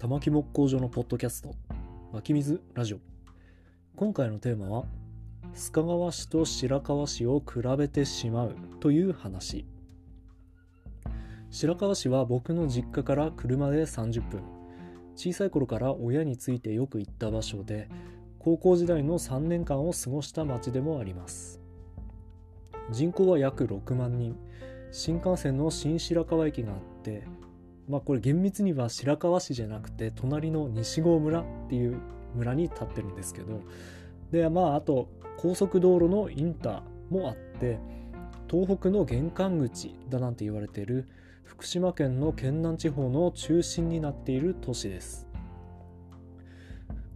玉木木工所のポッドキャスト湧き水ラジオ。今回のテーマは須賀川市と白河市を比べてしまうという話。白河市は僕の実家から車で30分。小さい頃から親についてよく行った場所で高校時代の3年間を過ごした町でもあります。人口は約6万人。新幹線の新白河駅があってまあこれ厳密には白河市じゃなくて隣の西郷村っていう村に立ってるんですけどでまああと高速道路のインターもあって東北の玄関口だなんて言われている福島県の県南地方の中心になっている都市です。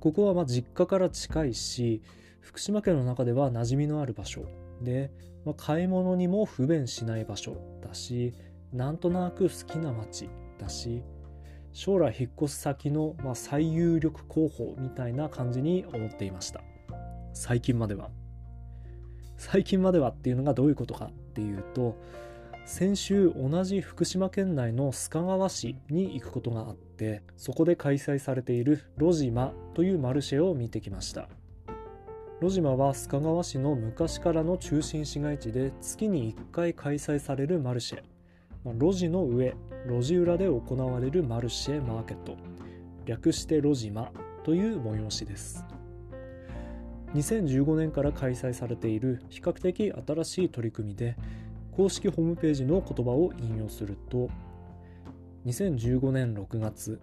ここはま実家から近いし福島県の中では馴染みのある場所。で、まあ、買い物にも不便しない場所だしなんとなく好きな街。だし将来引っ越す先の、ま、最有力候補みたいな感じに思っていました。最近までは。最近まではっていうのがどういうことかっていうと先週同じ福島県内の須賀川市に行くことがあってそこで開催されているロジマというマルシェを見てきました。ロジマは須賀川市の昔からの中心市街地で月に1回開催されるマルシェ。路地の上路地裏で行われるマルシェマーケット。略してロジマという催しです。2015年から開催されている比較的新しい取り組みで公式ホームページの言葉を引用すると2015年6月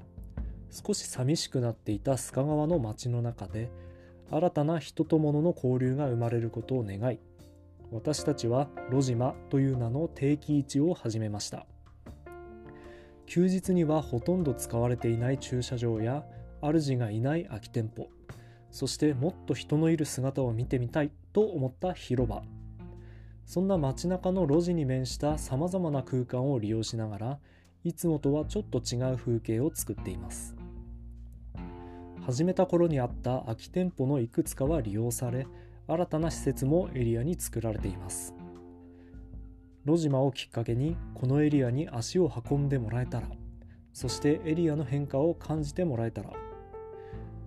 少し寂しくなっていた須賀川の街の中で新たな人と物の交流が生まれることを願い私たちはロジマという名の定期位置を始めました。休日にはほとんど使われていない駐車場や主がいない空き店舗そしてもっと人のいる姿を見てみたいと思った広場。そんな街中の路地に面したさまざまな空間を利用しながらいつもとはちょっと違う風景を作っています。始めた頃にあった空き店舗のいくつかは利用され新たな施設もエリアに作られています。路島をきっかけにこのエリアに足を運んでもらえたらそしてエリアの変化を感じてもらえたら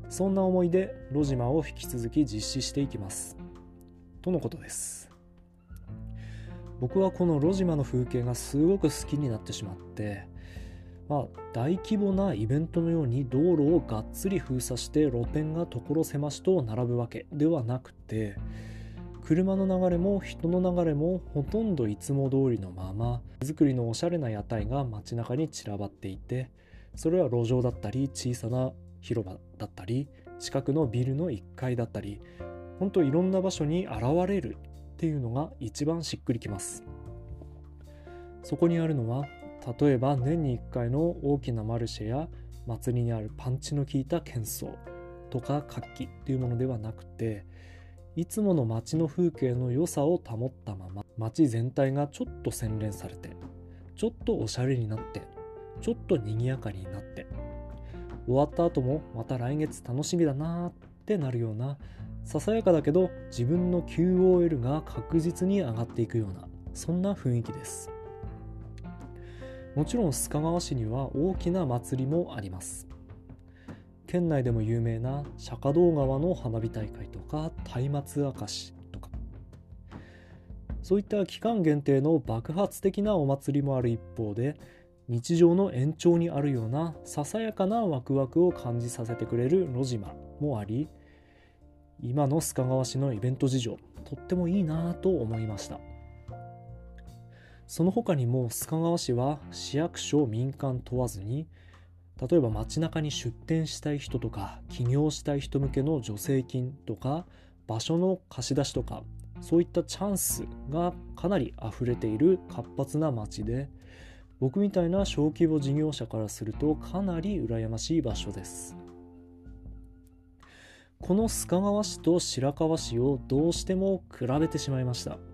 そんな思いで路島を引き続き実施していきます。とのことです。僕はこの路島の風景がすごく好きになってしまってまあ、大規模なイベントのように道路をがっつり封鎖して露店が所狭しと並ぶわけではなくて車の流れも人の流れもほとんどいつも通りのまま手作りのおしゃれな屋台が街中に散らばっていてそれは路上だったり小さな広場だったり近くのビルの1階だったりほんといろんな場所に現れるっていうのが一番しっくりきます。そこにあるのは例えば年に1回の大きなマルシェや祭りにあるパンチの効いた喧騒とか活気っていうものではなくていつもの街の風景の良さを保ったまま街全体がちょっと洗練されてちょっとおしゃれになってちょっと賑やかになって終わった後もまた来月楽しみだなーってなるようなささやかだけど自分の QOL が確実に上がっていくようなそんな雰囲気です。もちろん須賀川市には大きな祭りもあります。県内でも有名な釈迦堂川の花火大会とか松明明かしとか。そういった期間限定の爆発的なお祭りもある一方で日常の延長にあるようなささやかなワクワクを感じさせてくれる路島もあり今の須賀川市のイベント事情とってもいいなぁと思いました。その他にも須賀川市は市役所民間問わずに例えば街中に出店したい人とか起業したい人向けの助成金とか場所の貸し出しとかそういったチャンスがかなり溢れている活発な街で僕みたいな小規模事業者からするとかなり羨ましい場所です。この須賀川市と白河市をどうしても比べてしまいました。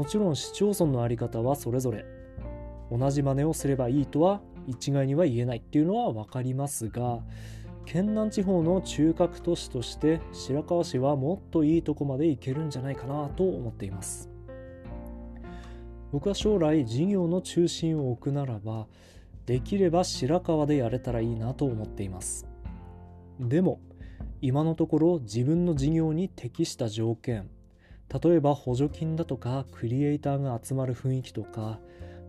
もちろん市町村の在り方はそれぞれ。同じ真似をすればいいとは一概には言えないっていうのは分かりますが県南地方の中核都市として白河市はもっといいとこまで行けるんじゃないかなと思っています。僕は将来事業の中心を置くならばできれば白川でやれたらいいなと思っています。でも今のところ自分の事業に適した条件例えば補助金だとかクリエイターが集まる雰囲気とか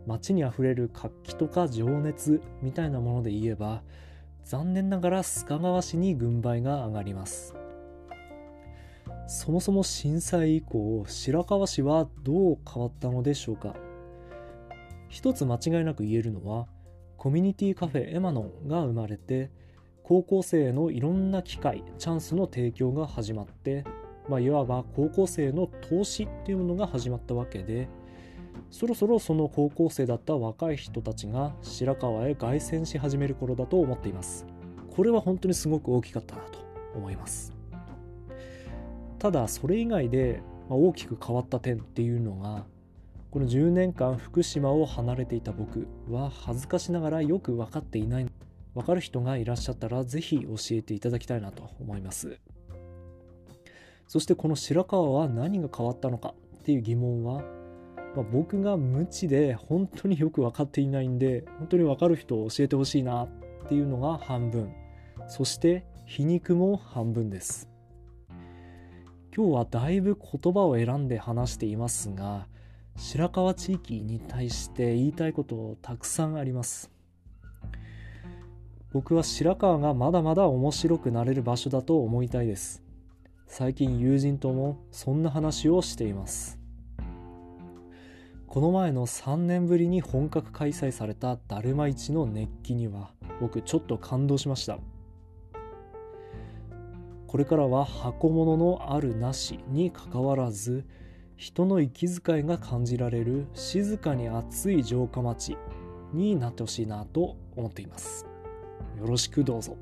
街にあふれる活気とか情熱みたいなもので言えば残念ながら須賀川市に軍配が上がります。そもそも震災以降白河市はどう変わったのでしょうか。一つ間違いなく言えるのはコミュニティカフェエマノンが生まれて高校生へのいろんな機会チャンスの提供が始まって、まあ、いわば高校生の投資っていうものが始まったわけでそろそろその高校生だった若い人たちが白河へ凱旋し始める頃だと思っています。これは本当にすごく大きかったなと思います。ただそれ以外で大きく変わった点っていうのがこの10年間福島を離れていた僕は恥ずかしながらよく分かっていない。分かる人がいらっしゃったら是非教えていただきたいなと思います。そしてこの白川は何が変わったのかっていう疑問はまあ、僕が無知で本当によく分かっていないんで本当に分かる人を教えてほしいなっていうのが半分。そして皮肉も半分です。今日はだいぶ言葉を選んで話していますが白川地域に対して言いたいことたくさんあります。僕は白川がまだまだ面白くなれる場所だと思いたいです。最近友人ともそんな話をしています。この前の3年ぶりに本格開催されただるま市の熱気には僕ちょっと感動しました。これからは箱物のあるなしにかかわらず人の息遣いが感じられる静かに熱い城下町になってほしいなと思っています。よろしくどうぞ。